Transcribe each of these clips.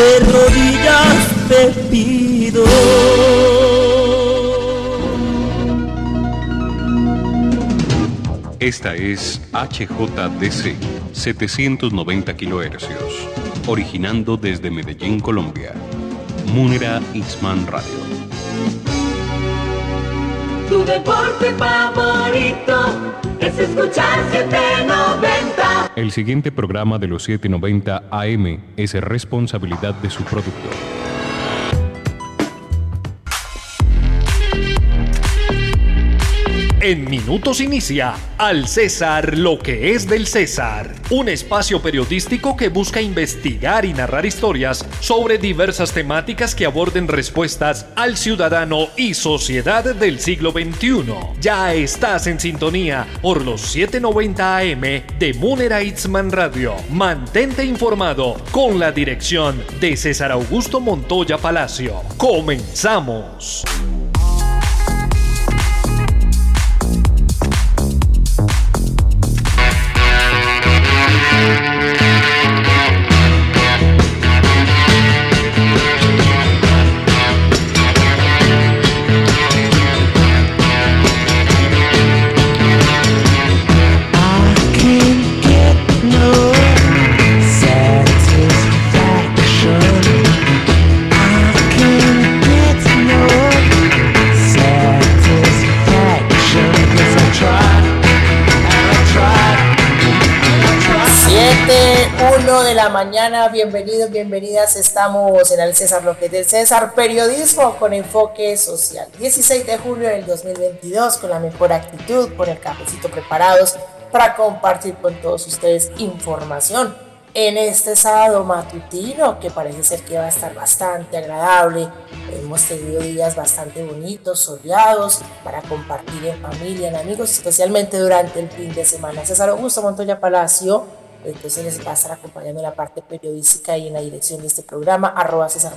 de rodillas te pido. Esta es HJDC 790 kHz, originando desde Medellín, Colombia. Munera Isman Radio. Tu deporte favorito es escuchar 790. El siguiente programa de los 790 AM es responsabilidad de su productor. En minutos inicia Al César lo que es del César, un espacio periodístico que busca investigar y narrar historias sobre diversas temáticas que aborden respuestas al ciudadano y sociedad del siglo XXI. Ya estás en sintonía por los 790 AM de Munera Itzman Radio. Mantente informado con la dirección de César Augusto Montoya Palacio. Comenzamos. La mañana, bienvenidos, bienvenidas. Estamos en el César López del César, periodismo con enfoque social. 16 de julio del 2022, con la mejor actitud, con el cafecito preparados para compartir con todos ustedes información en este sábado matutino que parece ser que va a estar bastante agradable. Hemos tenido días bastante bonitos, soleados, para compartir en familia, en amigos, especialmente durante el fin de semana. César Augusto Montoya Palacio entonces les va a estar acompañando en la parte periodística y en la dirección de este programa, arroba César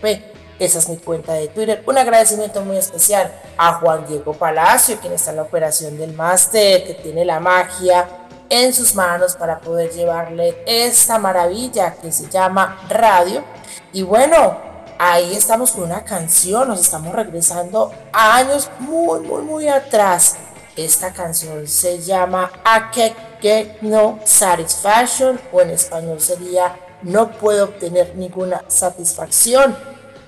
P. Esa es mi cuenta de Twitter. Un agradecimiento muy especial a Juan Diego Palacio, quien está en la operación del máster, que tiene la magia en sus manos para poder llevarle esta maravilla que se llama radio. Y bueno, ahí estamos con una canción, nos estamos regresando a años muy, muy, muy atrás. Esta canción se llama A No Satisfaction o en español sería No puedo obtener ninguna satisfacción.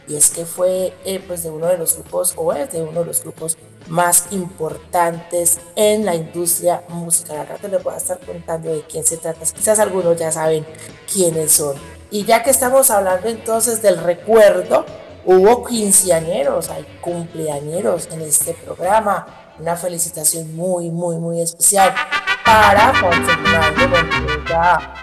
Y es que fue eh, pues de uno de los grupos o es de uno de los grupos más importantes en la industria musical. Al rato les voy a estar contando de quién se trata. Quizás algunos ya saben quiénes son. Y ya que estamos hablando entonces del recuerdo, hubo quinceañeros, hay cumpleañeros en este programa una felicitación muy, muy, muy especial para Fernando Montoya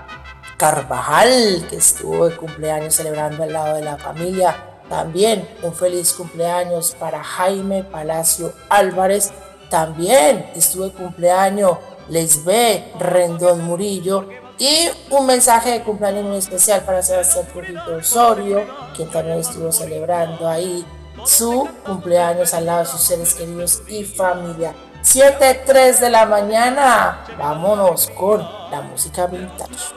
Carvajal, que estuvo de cumpleaños celebrando al lado de la familia. También un feliz cumpleaños para Jaime Palacio Álvarez. También estuvo de cumpleaños Lesbe Rendón Murillo. Y un mensaje de cumpleaños muy especial para Sebastián Trujillo Osorio, quien también estuvo celebrando ahí su cumpleaños al lado de sus seres queridos y familia. 7, 3 de la mañana. Vámonos con la música vintage.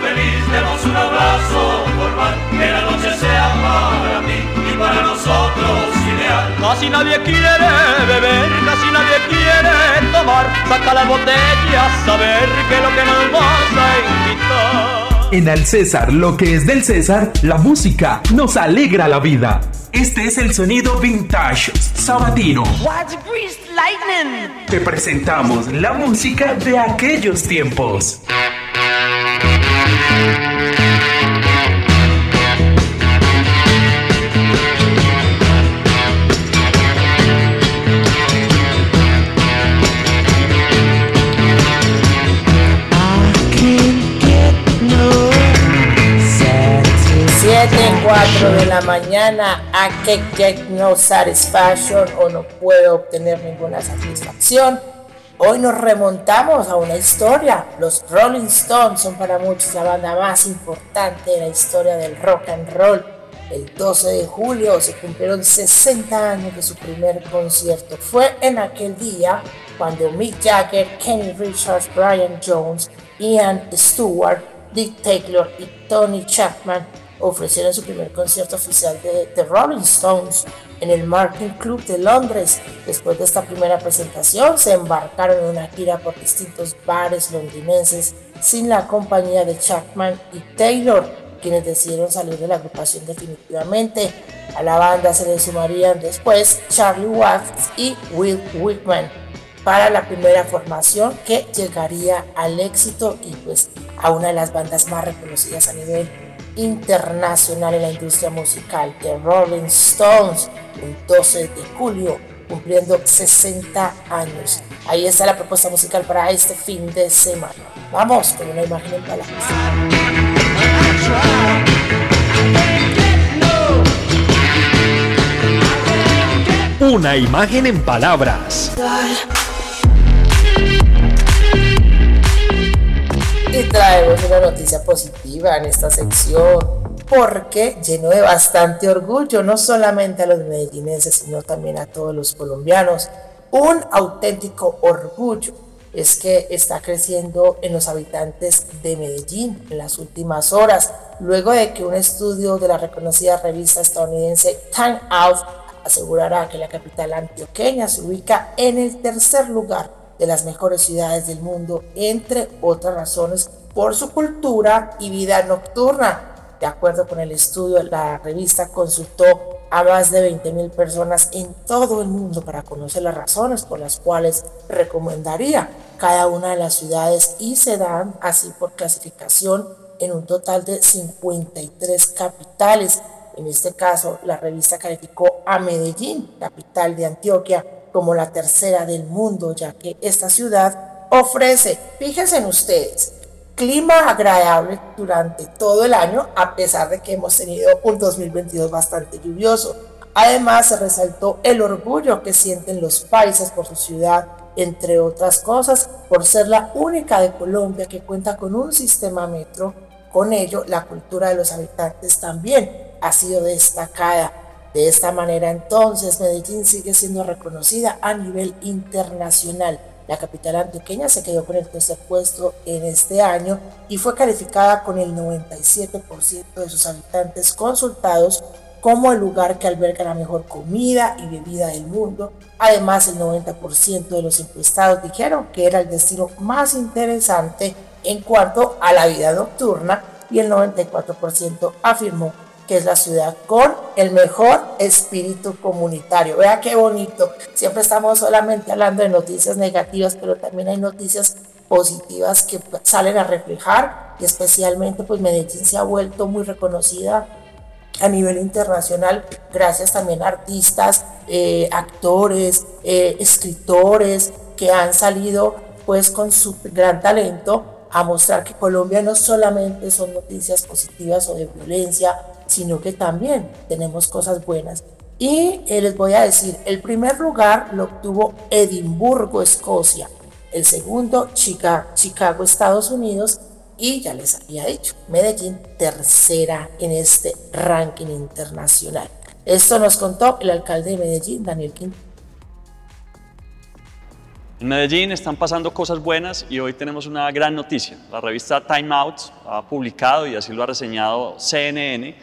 Feliz demos un abrazo formal, que la noche sea para mí y para nosotros ideal. Casi nadie quiere beber, casi nadie quiere tomar. Saca la botella, saber que lo que nos vas a invitar. En Al César, lo que es del César, la música nos alegra la vida. Este es el sonido vintage sabatino. Te presentamos la música de aquellos tiempos. 4 de la mañana a que get no satisfaction o no puedo obtener ninguna satisfacción. Hoy nos remontamos a una historia. Los Rolling Stones son para muchos la banda más importante de la historia del rock and roll. El 12 de julio se cumplieron 60 años de su primer concierto. Fue en aquel día cuando Mick Jagger, Kenny Richards, Brian Jones, Ian Stewart, Dick Taylor y Tony Chapman ofrecieron su primer concierto oficial de The Rolling Stones en el Martin Club de Londres. Después de esta primera presentación, se embarcaron en una gira por distintos bares londinenses sin la compañía de Chapman y Taylor, quienes decidieron salir de la agrupación definitivamente. A la banda se le sumarían después Charlie Watts y Will Whitman para la primera formación que llegaría al éxito y pues a una de las bandas más reconocidas a nivel internacional en la industria musical, The Rolling Stones, el 12 de julio, cumpliendo 60 años. Ahí está la propuesta musical para este fin de semana. Vamos con una imagen en palabras. Una imagen en palabras. Y traemos una noticia positiva en esta sección, porque lleno de bastante orgullo, no solamente a los medellinenses, sino también a todos los colombianos. Un auténtico orgullo es que está creciendo en los habitantes de Medellín en las últimas horas, luego de que un estudio de la reconocida revista estadounidense Time Out asegurará que la capital antioqueña se ubica en el tercer lugar de las mejores ciudades del mundo, entre otras razones por su cultura y vida nocturna. De acuerdo con el estudio, la revista consultó a más de 20.000 personas en todo el mundo para conocer las razones por las cuales recomendaría cada una de las ciudades y se dan así por clasificación en un total de 53 capitales. En este caso, la revista calificó a Medellín, capital de Antioquia, como la tercera del mundo, ya que esta ciudad ofrece, fíjense en ustedes, clima agradable durante todo el año, a pesar de que hemos tenido un 2022 bastante lluvioso. Además, se resaltó el orgullo que sienten los países por su ciudad, entre otras cosas, por ser la única de Colombia que cuenta con un sistema metro. Con ello, la cultura de los habitantes también ha sido destacada. De esta manera entonces Medellín sigue siendo reconocida a nivel internacional. La capital antioqueña se quedó con el tercer puesto en este año y fue calificada con el 97% de sus habitantes consultados como el lugar que alberga la mejor comida y bebida del mundo. Además, el 90% de los encuestados dijeron que era el destino más interesante en cuanto a la vida nocturna y el 94% afirmó que es la ciudad con el mejor espíritu comunitario. Vea qué bonito. Siempre estamos solamente hablando de noticias negativas, pero también hay noticias positivas que salen a reflejar y especialmente pues Medellín se ha vuelto muy reconocida a nivel internacional gracias también a artistas, eh, actores, eh, escritores que han salido pues con su gran talento a mostrar que Colombia no solamente son noticias positivas o de violencia sino que también tenemos cosas buenas. Y eh, les voy a decir, el primer lugar lo obtuvo Edimburgo, Escocia, el segundo Chicago, Estados Unidos y ya les había dicho, Medellín tercera en este ranking internacional. Esto nos contó el alcalde de Medellín, Daniel Quintana. En Medellín están pasando cosas buenas y hoy tenemos una gran noticia. La revista Time Out ha publicado, y así lo ha reseñado CNN,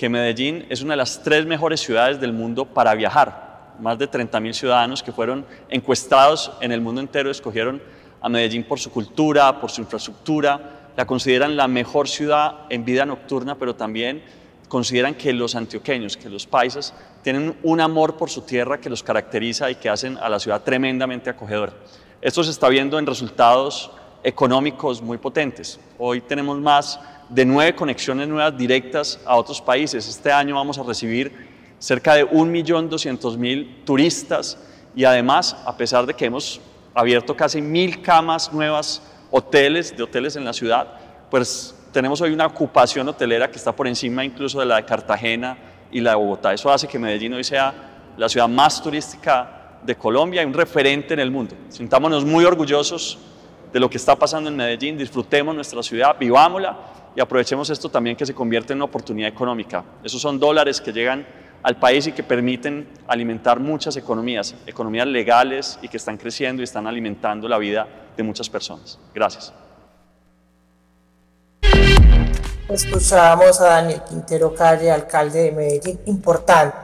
que Medellín es una de las tres mejores ciudades del mundo para viajar. Más de 30.000 ciudadanos que fueron encuestados en el mundo entero escogieron a Medellín por su cultura, por su infraestructura, la consideran la mejor ciudad en vida nocturna, pero también consideran que los antioqueños, que los paisas, tienen un amor por su tierra que los caracteriza y que hacen a la ciudad tremendamente acogedora. Esto se está viendo en resultados económicos muy potentes. Hoy tenemos más de nueve conexiones nuevas directas a otros países. Este año vamos a recibir cerca de 1.200.000 turistas y además, a pesar de que hemos abierto casi mil camas nuevas, hoteles, de hoteles en la ciudad, pues tenemos hoy una ocupación hotelera que está por encima incluso de la de Cartagena y la de Bogotá. Eso hace que Medellín hoy sea la ciudad más turística de Colombia y un referente en el mundo. Sintámonos muy orgullosos de lo que está pasando en Medellín, disfrutemos nuestra ciudad, vivámosla y aprovechemos esto también que se convierte en una oportunidad económica. Esos son dólares que llegan al país y que permiten alimentar muchas economías, economías legales y que están creciendo y están alimentando la vida de muchas personas. Gracias. Escuchábamos a Daniel Quintero Calle, alcalde de Medellín, importante.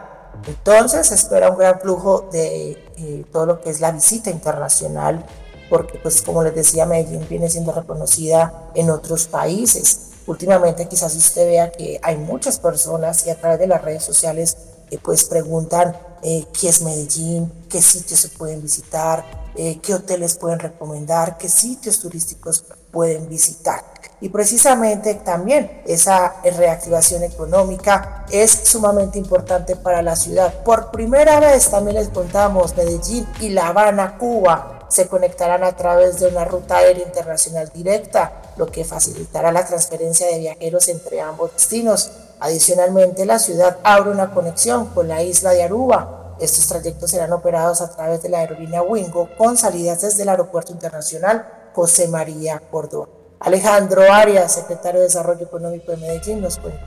Entonces espera un gran flujo de eh, todo lo que es la visita internacional, porque pues como les decía, Medellín viene siendo reconocida en otros países. Últimamente quizás usted vea que hay muchas personas y a través de las redes sociales eh, pues preguntan eh, qué es Medellín, qué sitios se pueden visitar, qué hoteles pueden recomendar, qué sitios turísticos pueden visitar. Y precisamente también esa reactivación económica es sumamente importante para la ciudad. Por primera vez también les contamos Medellín y La Habana, Cuba, se conectarán a través de una ruta aérea internacional directa, lo que facilitará la transferencia de viajeros entre ambos destinos. Adicionalmente, la ciudad abre una conexión con la isla de Aruba. Estos trayectos serán operados a través de la aerolínea Wingo con salidas desde el Aeropuerto Internacional José María Córdoba. Alejandro Arias, secretario de Desarrollo Económico de Medellín, nos cuenta.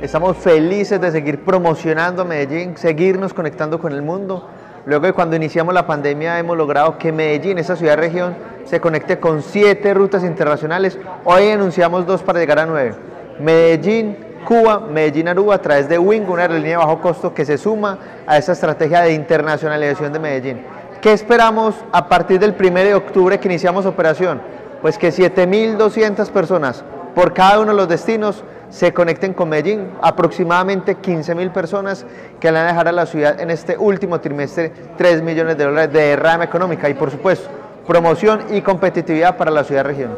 Estamos felices de seguir promocionando Medellín, seguirnos conectando con el mundo. Luego de cuando iniciamos la pandemia hemos logrado que Medellín, esa ciudad región, se conecte con siete rutas internacionales. Hoy anunciamos dos para llegar a nueve. Medellín, Cuba, Medellín, Aruba a través de Wing, una aerolínea de bajo costo que se suma a esa estrategia de internacionalización de Medellín. ¿Qué esperamos a partir del 1 de octubre que iniciamos operación? Pues que 7.200 personas por cada uno de los destinos se conecten con Medellín, aproximadamente 15.000 personas que le van a dejar a la ciudad en este último trimestre 3 millones de dólares de derrama económica y por supuesto promoción y competitividad para la ciudad región.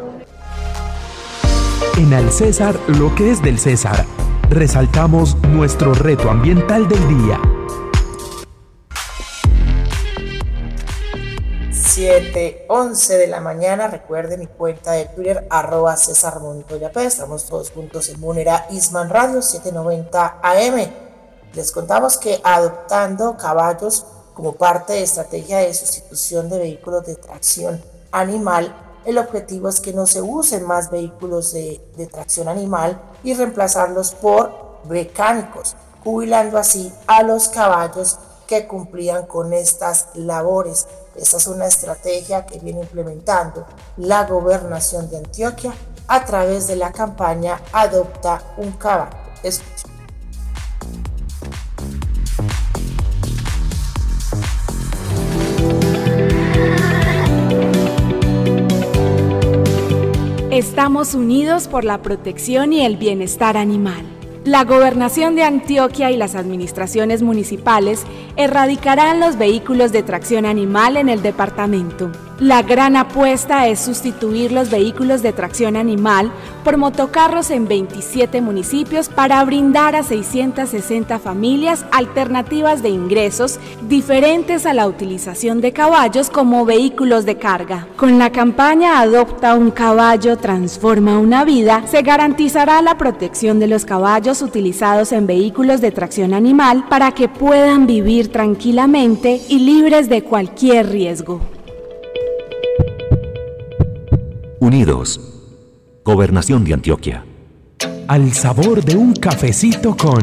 En Al César, lo que es del César, resaltamos nuestro reto ambiental del día 7:11 de la mañana. Recuerde mi cuenta de Twitter, arroba César Montoya P. Estamos todos juntos en Munera Isman Radio 790 AM. Les contamos que adoptando caballos como parte de estrategia de sustitución de vehículos de tracción animal, el objetivo es que no se usen más vehículos de, de tracción animal y reemplazarlos por mecánicos, jubilando así a los caballos que cumplían con estas labores. Esta es una estrategia que viene implementando la gobernación de Antioquia a través de la campaña Adopta un caballo. Estamos unidos por la protección y el bienestar animal. La gobernación de Antioquia y las administraciones municipales erradicarán los vehículos de tracción animal en el departamento. La gran apuesta es sustituir los vehículos de tracción animal por motocarros en 27 municipios para brindar a 660 familias alternativas de ingresos diferentes a la utilización de caballos como vehículos de carga. Con la campaña Adopta un caballo, transforma una vida, se garantizará la protección de los caballos utilizados en vehículos de tracción animal para que puedan vivir tranquilamente y libres de cualquier riesgo. Unidos. Gobernación de Antioquia. Al sabor de un cafecito con...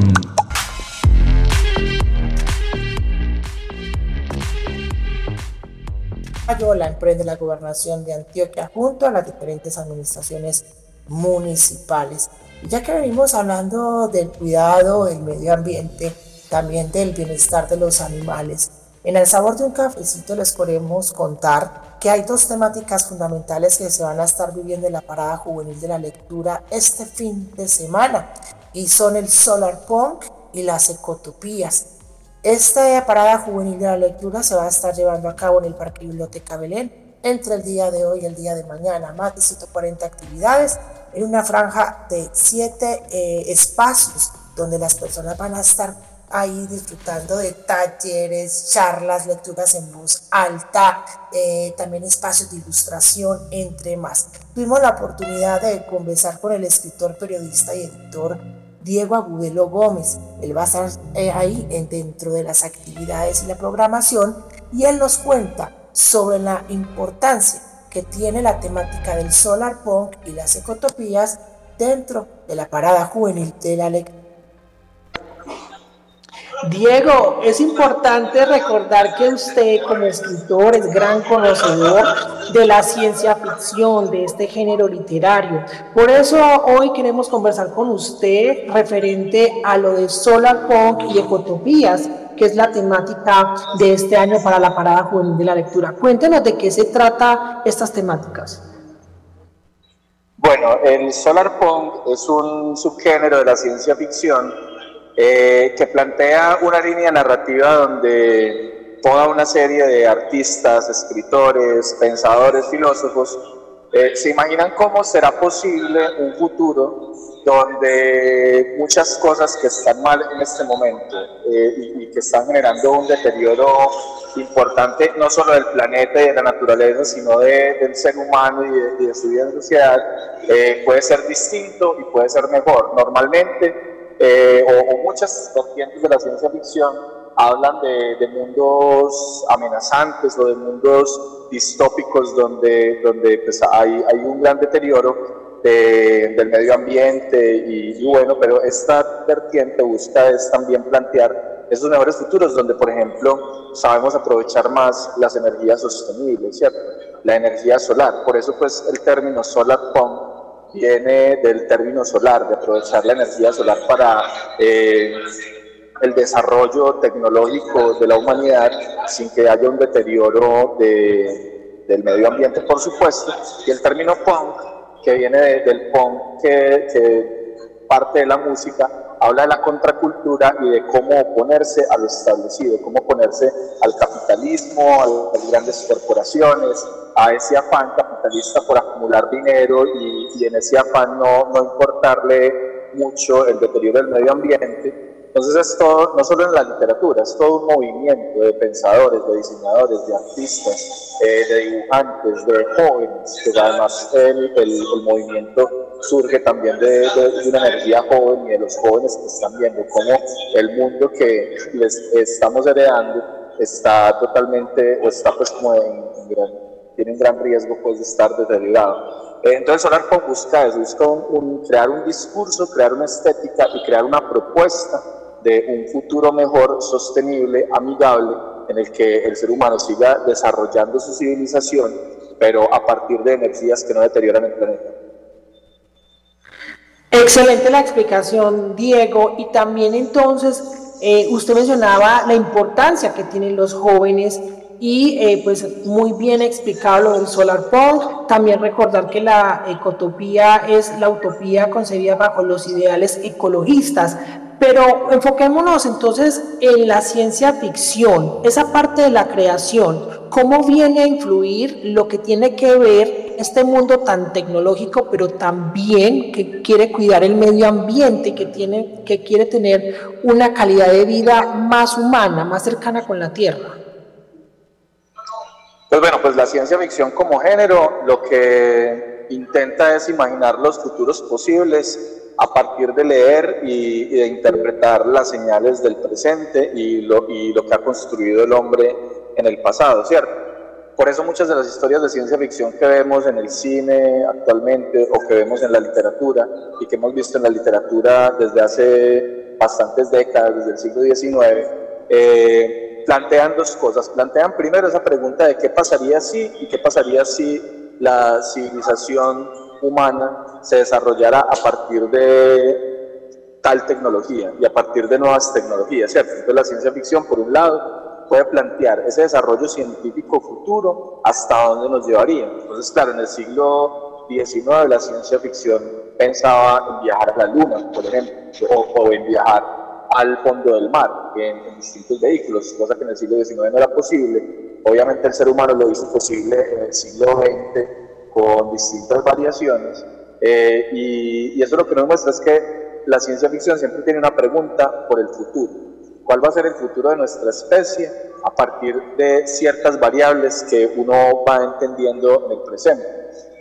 la emprende la gobernación de Antioquia junto a las diferentes administraciones municipales. Ya que venimos hablando del cuidado del medio ambiente, también del bienestar de los animales, en el sabor de un cafecito les queremos contar que hay dos temáticas fundamentales que se van a estar viviendo en la parada juvenil de la lectura este fin de semana y son el Solar Punk y las ecotopías. Esta parada juvenil de la lectura se va a estar llevando a cabo en el Parque Biblioteca Belén entre el día de hoy y el día de mañana. Más de 140 actividades en una franja de 7 eh, espacios donde las personas van a estar ahí disfrutando de talleres, charlas, lecturas en voz alta, eh, también espacios de ilustración, entre más. Tuvimos la oportunidad de conversar con el escritor, periodista y editor Diego Agudelo Gómez. Él va a estar eh, ahí dentro de las actividades y la programación y él nos cuenta sobre la importancia que tiene la temática del solar punk y las ecotopías dentro de la parada juvenil de la lectura Diego, es importante recordar que usted como escritor es gran conocedor de la ciencia ficción, de este género literario. Por eso hoy queremos conversar con usted referente a lo de Solar Punk y Ecotopías, que es la temática de este año para la Parada Juvenil de la Lectura. Cuéntenos de qué se trata estas temáticas. Bueno, el Solar Punk es un subgénero de la ciencia ficción eh, que plantea una línea narrativa donde toda una serie de artistas, escritores, pensadores, filósofos eh, se imaginan cómo será posible un futuro donde muchas cosas que están mal en este momento eh, y, que están generando un deterioro importante no solo del planeta y de la naturaleza, sino del ser humano y de, su vida en sociedad, puede ser distinto y puede ser mejor. Normalmente eh, o, muchas corrientes de la ciencia ficción hablan de, mundos amenazantes o de mundos distópicos donde, donde pues, hay, hay un gran deterioro del medio ambiente y, bueno, pero esta vertiente busca es también plantear esos mejores futuros donde, por ejemplo, sabemos aprovechar más las energías sostenibles, ¿cierto? La energía solar, por eso pues el término solar pump viene del término solar, de aprovechar la energía solar para eh, el desarrollo tecnológico de la humanidad sin que haya un deterioro del medio ambiente, por supuesto. Y el término punk, que viene del punk, que parte de la música, habla de la contracultura y de cómo oponerse a lo establecido, cómo oponerse al capitalismo, a las grandes corporaciones, a ese afán capitalista por acumular dinero y, en ese afán no, no importarle mucho el deterioro del medio ambiente. Entonces es todo, no solo en la literatura, es todo un movimiento de pensadores, de diseñadores, de artistas, eh, de dibujantes, de jóvenes, que además el, el, el movimiento surge también de, de, una energía joven y de los jóvenes que están viendo cómo el mundo que les estamos heredando está totalmente, o está pues como en, en gran tiene un gran riesgo pues, de estar deteriorado. Eh, entonces SolarPunk busca eso, busca crear un discurso, crear una estética y crear una propuesta de un futuro mejor, sostenible, amigable, en el que el ser humano siga desarrollando su civilización, pero a partir de energías que no deterioran el planeta. Excelente la explicación, Diego. Y también entonces, eh, usted mencionaba la importancia que tienen los jóvenes y eh, pues muy bien explicado lo del Solar Punk. También recordar que la ecotopía es la utopía concebida bajo los ideales ecologistas. Pero enfoquémonos entonces en la ciencia ficción, esa parte de la creación, cómo viene a influir lo que tiene que ver este mundo tan tecnológico, pero también que quiere cuidar el medio ambiente, que, tiene, que quiere tener una calidad de vida más humana, más cercana con la Tierra. Pues bueno, pues la ciencia ficción como género lo que intenta es imaginar los futuros posibles a partir de leer y, de interpretar las señales del presente y lo, y lo que ha construido el hombre en el pasado, ¿cierto? Por eso muchas de las historias de ciencia ficción que vemos en el cine actualmente o que vemos en la literatura y que hemos visto en la literatura desde hace bastantes décadas, desde el siglo XIX, eh, plantean dos cosas. Plantean primero esa pregunta de qué pasaría si y qué pasaría si la civilización humana se desarrollara a partir de tal tecnología y a partir de nuevas tecnologías, ¿cierto? Entonces la ciencia ficción, por un lado, puede plantear ese desarrollo científico futuro hasta dónde nos llevaría. Entonces, claro, en el siglo XIX la ciencia ficción pensaba en viajar a la Luna, por ejemplo, o, en viajar al fondo del mar en, distintos vehículos, cosa que en el siglo XIX no era posible. Obviamente el ser humano lo hizo posible en el siglo XX con distintas variaciones eh, y, eso lo que nos muestra es que la ciencia ficción siempre tiene una pregunta por el futuro. ¿Cuál va a ser el futuro de nuestra especie a partir de ciertas variables que uno va entendiendo en el presente?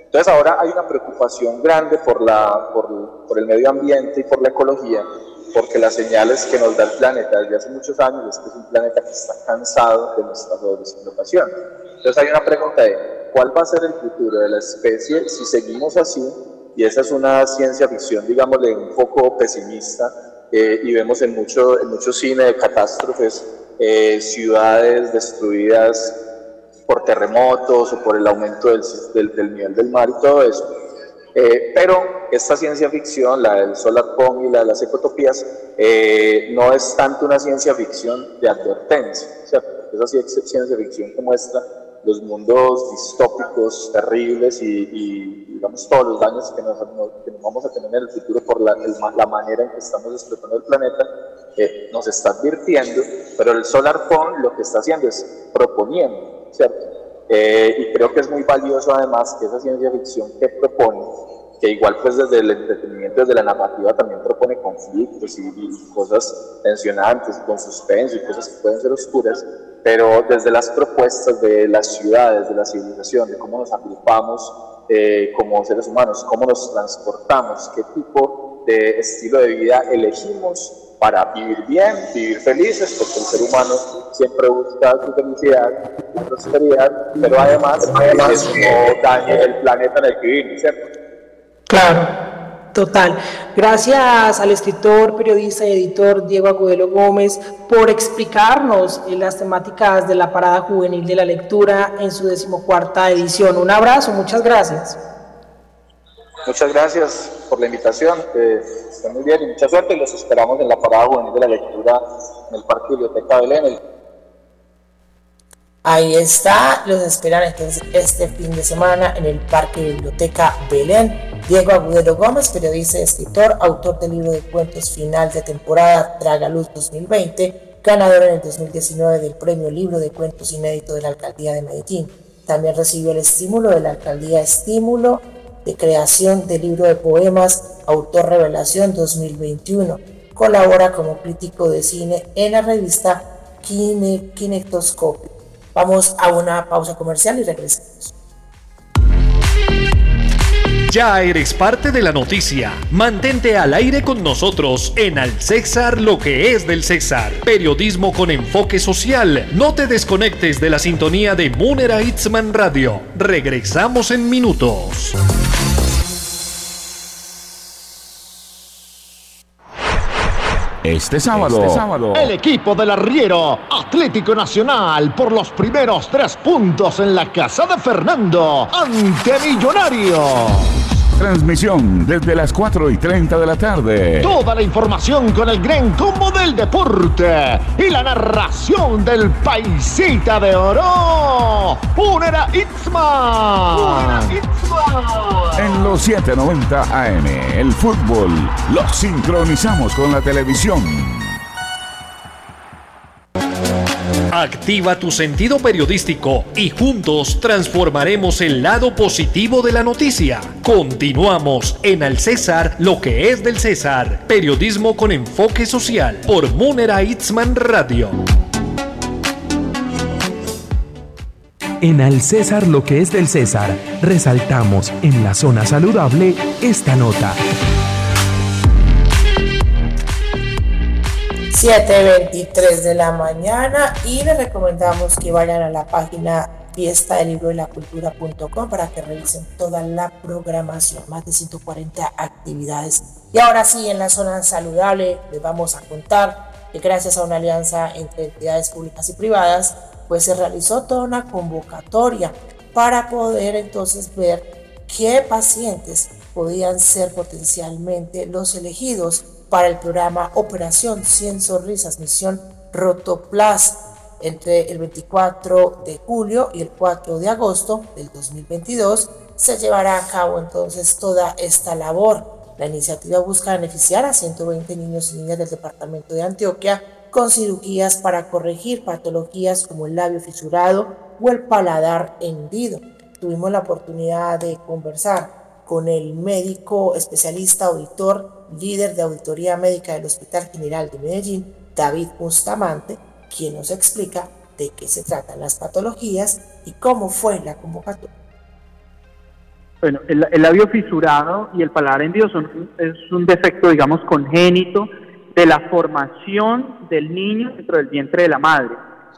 Entonces ahora hay una preocupación grande por, la, por, por el medio ambiente y por la ecología porque las señales que nos da el planeta desde hace muchos años es que es un planeta que está cansado de nuestra sobreexplotación. Entonces hay una pregunta de cuál va a ser el futuro de la especie si seguimos así, y esa es una ciencia ficción, digámosle, un poco pesimista, eh, y vemos en mucho, en mucho cine de catástrofes eh, ciudades destruidas por terremotos o por el aumento del, del, del nivel del mar y todo eso. Eh, pero esta ciencia ficción, la del solar pong y la de las ecotopías, eh, no es tanto una ciencia ficción de advertencia, ¿cierto? Esa ciencia ficción que muestra los mundos distópicos, terribles y, digamos todos los daños que nos, vamos a tener en el futuro por la, la manera en que estamos explotando el planeta, eh, nos está advirtiendo, pero el solar pong lo que está haciendo es proponiendo, ¿cierto? Eh, y creo que es muy valioso además que esa ciencia ficción que propone, que igual pues desde el entretenimiento, desde la narrativa también propone conflictos y, cosas tensionantes, con suspenso y cosas que pueden ser oscuras, pero desde las propuestas de las ciudades, de la civilización, de cómo nos agrupamos eh, como seres humanos, cómo nos transportamos, qué tipo de estilo de vida elegimos para vivir bien, vivir felices, porque el ser humano siempre busca su felicidad, su prosperidad, pero además, además no dañe el planeta en el que vivimos, ¿cierto? Claro, total. Gracias al escritor, periodista y editor Diego Agudelo Gómez por explicarnos las temáticas de la Parada Juvenil de la Lectura en su decimocuarta edición. Un abrazo, muchas gracias. Muchas gracias por la invitación, que muy bien y mucha suerte. Los esperamos en la parada juvenil de la lectura en el Parque Biblioteca Belén. Ahí está, los esperan entonces este fin de semana en el Parque Biblioteca Belén. Diego Agudelo Gómez, periodista y escritor, autor del libro de cuentos final de temporada Traga Luz 2020, ganador en el 2019 del Premio Libro de Cuentos Inédito de la Alcaldía de Medellín. También recibió el estímulo de la Alcaldía Estímulo de creación del libro de poemas Autor Revelación 2021. Colabora como crítico de cine en la revista Kine, Kinectoscopio. Vamos a una pausa comercial y regresamos. Ya eres parte de la noticia. Mantente al aire con nosotros en Al César lo que es del César. Periodismo con enfoque social. No te desconectes de la sintonía de Munera Itzman Radio. Regresamos en minutos. Este sábado, este sábado, el equipo del arriero Atlético Nacional por los primeros tres puntos en la casa de Fernando ante Millonario. Transmisión desde las 4 y 30 de la tarde. Toda la información con el gran combo del deporte y la narración del paisita de oro. Unera Itzman. En los 790 AM, el fútbol lo sincronizamos con la televisión. Activa tu sentido periodístico y juntos transformaremos el lado positivo de la noticia. Continuamos en Al César, lo que es del César. Periodismo con enfoque social por Munera Itzman Radio. En Al César, lo que es del César, resaltamos en la zona saludable esta nota. 7.23 de la mañana y les recomendamos que vayan a la página fiesta del libro de la cultura.com para que revisen toda la programación, más de 140 actividades. Y ahora sí, en la zona saludable les vamos a contar que gracias a una alianza entre entidades públicas y privadas, pues se realizó toda una convocatoria para poder entonces ver qué pacientes podían ser potencialmente los elegidos para el programa Operación 100 Sonrisas Misión Rotoplas entre el 24 de julio y el 4 de agosto del 2022 se llevará a cabo entonces toda esta labor. La iniciativa busca beneficiar a 120 niños y niñas del departamento de Antioquia con cirugías para corregir patologías como el labio fisurado o el paladar hendido. Tuvimos la oportunidad de conversar con el médico especialista auditor, líder de auditoría médica del Hospital General de Medellín, David Bustamante, quien nos explica de qué se tratan las patologías y cómo fue la convocatoria. Bueno, el, labio fisurado y el paladar hendido son, es un defecto, digamos, congénito de la formación del niño dentro del vientre de la madre,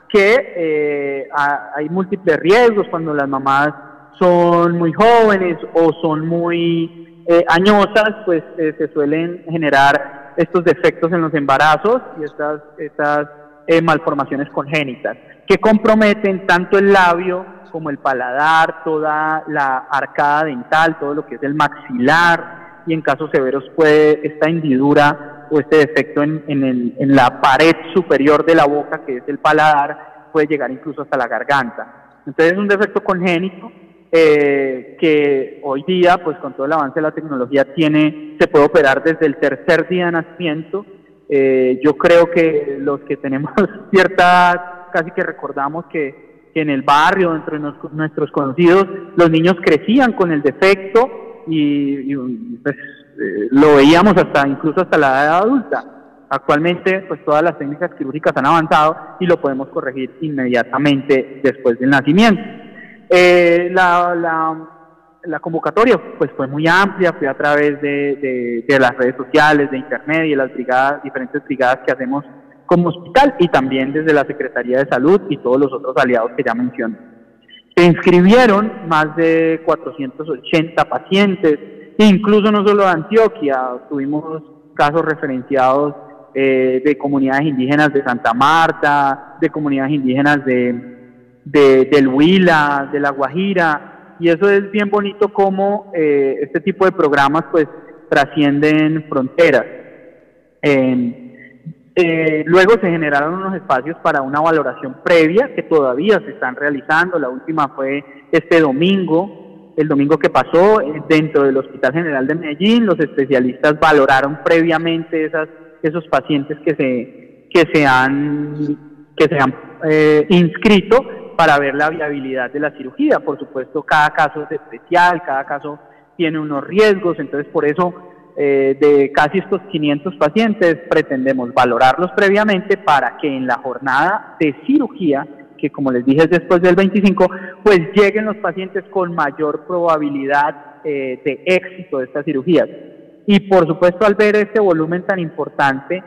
que eh, hay múltiples riesgos cuando las mamás son muy jóvenes o son muy eh, añosas, pues eh, se suelen generar estos defectos en los embarazos y estas, estas eh, malformaciones congénitas que comprometen tanto el labio como el paladar, toda la arcada dental, todo lo que es el maxilar y en casos severos puede esta hendidura o este defecto en, en, en la pared superior de la boca, que es el paladar, puede llegar incluso hasta la garganta. Entonces es un defecto congénito eh, que hoy día, pues con todo el avance de la tecnología, tiene, se puede operar desde el tercer día de nacimiento. Eh, yo creo que los que tenemos cierta, casi que recordamos que, en el barrio, entre nuestros conocidos, los niños crecían con el defecto y, pues, eh, lo veíamos hasta incluso hasta la edad adulta. Actualmente, pues todas las técnicas quirúrgicas han avanzado y lo podemos corregir inmediatamente después del nacimiento. Eh, la, la, convocatoria pues fue muy amplia, fue a través de, de, las redes sociales, de internet y las brigadas, diferentes brigadas que hacemos como hospital y también desde la Secretaría de Salud y todos los otros aliados que ya mencioné. Se inscribieron más de 480 pacientes, incluso no solo de Antioquia, tuvimos casos referenciados eh, de comunidades indígenas de Santa Marta, de comunidades indígenas de, de, del Huila, de La Guajira, y eso es bien bonito como eh, este tipo de programas pues trascienden fronteras. Eh, luego se generaron unos espacios para una valoración previa que todavía se están realizando. La última fue este domingo, el domingo que pasó, eh, dentro del Hospital General de Medellín. Los especialistas valoraron previamente esas, esos pacientes que se, que se han, que se han inscrito para ver la viabilidad de la cirugía. Por supuesto, cada caso es especial, cada caso tiene unos riesgos, entonces por eso eh, de casi estos 500 pacientes pretendemos valorarlos previamente para que en la jornada de cirugía, que como les dije es después del 25, pues lleguen los pacientes con mayor probabilidad eh, de éxito de estas cirugías. Y por supuesto al ver este volumen tan importante,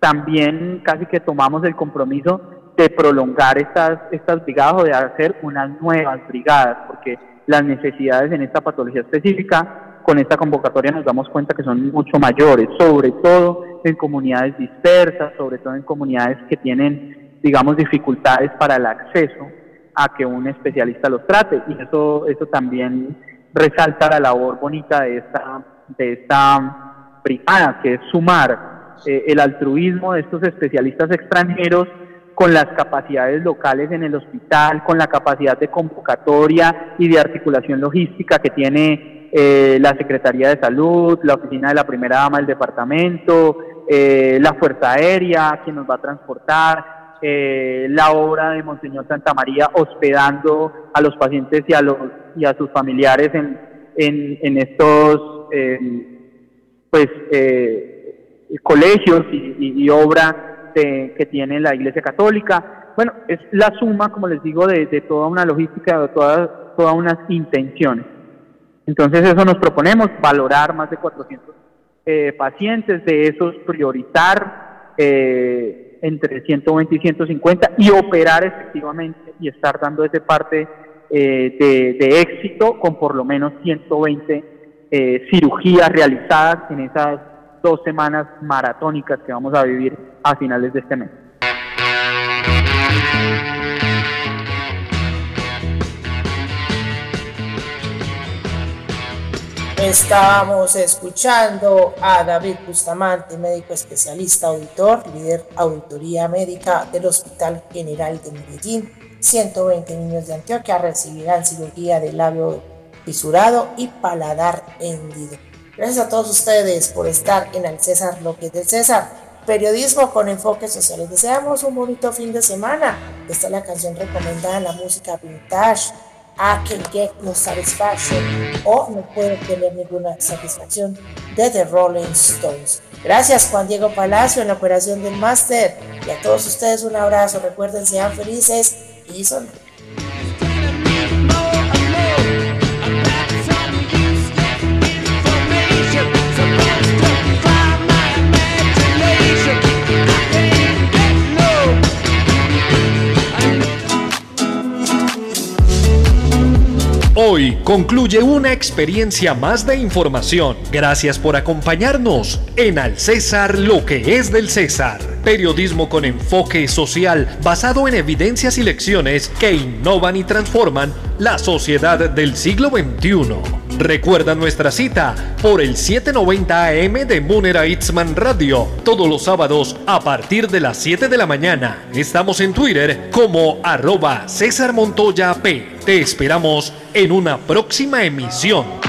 también casi que tomamos el compromiso de prolongar estas, estas brigadas o de hacer unas nuevas brigadas, porque las necesidades en esta patología específica, con esta convocatoria nos damos cuenta que son mucho mayores, sobre todo en comunidades dispersas, sobre todo en comunidades que tienen, digamos, dificultades para el acceso a que un especialista los trate. Y eso, eso también resalta la labor bonita de esta, de esta brigada, que es sumar eh, el altruismo de estos especialistas extranjeros con las capacidades locales en el hospital, con la capacidad de convocatoria y de articulación logística que tiene eh, la Secretaría de Salud, la oficina de la primera dama del departamento, eh, la Fuerza Aérea, quien nos va a transportar, eh, la obra de Monseñor Santa María hospedando a los pacientes y a, los, y a sus familiares en, en, estos pues, colegios y, y obra que tiene la Iglesia Católica. Bueno, es la suma, como les digo, de, toda una logística, de todas, todas unas intenciones. Entonces eso nos proponemos, valorar más de 400 eh, pacientes, de esos priorizar eh, entre 120 y 150 y operar efectivamente y estar dando ese parte eh, de, de, éxito con por lo menos 120 cirugías realizadas en esas dos semanas maratónicas que vamos a vivir a finales de este mes. Estábamos escuchando a David Bustamante, médico especialista auditor, líder auditoría médica del Hospital General de Medellín. 120 niños de Antioquia recibirán cirugía de labio fisurado y paladar hendido. Gracias a todos ustedes por estar en el César López del César. Periodismo con enfoques sociales. Deseamos un bonito fin de semana. Esta es la canción recomendada en la música vintage. I can get no satisfaction o no puedo tener ninguna satisfacción de The Rolling Stones. Gracias Juan Diego Palacio en la operación del máster y a todos ustedes un abrazo. Recuerden, sean felices y son Concluye una experiencia más de información. Gracias por acompañarnos en Al César lo que es del César. Periodismo con enfoque social basado en evidencias y lecciones que innovan y transforman la sociedad del siglo XXI. Recuerda nuestra cita por el 790 AM de Munera Itzman Radio, todos los sábados a partir de las 7 de la mañana. Estamos en Twitter como arroba César Montoya P. Te esperamos en una próxima emisión.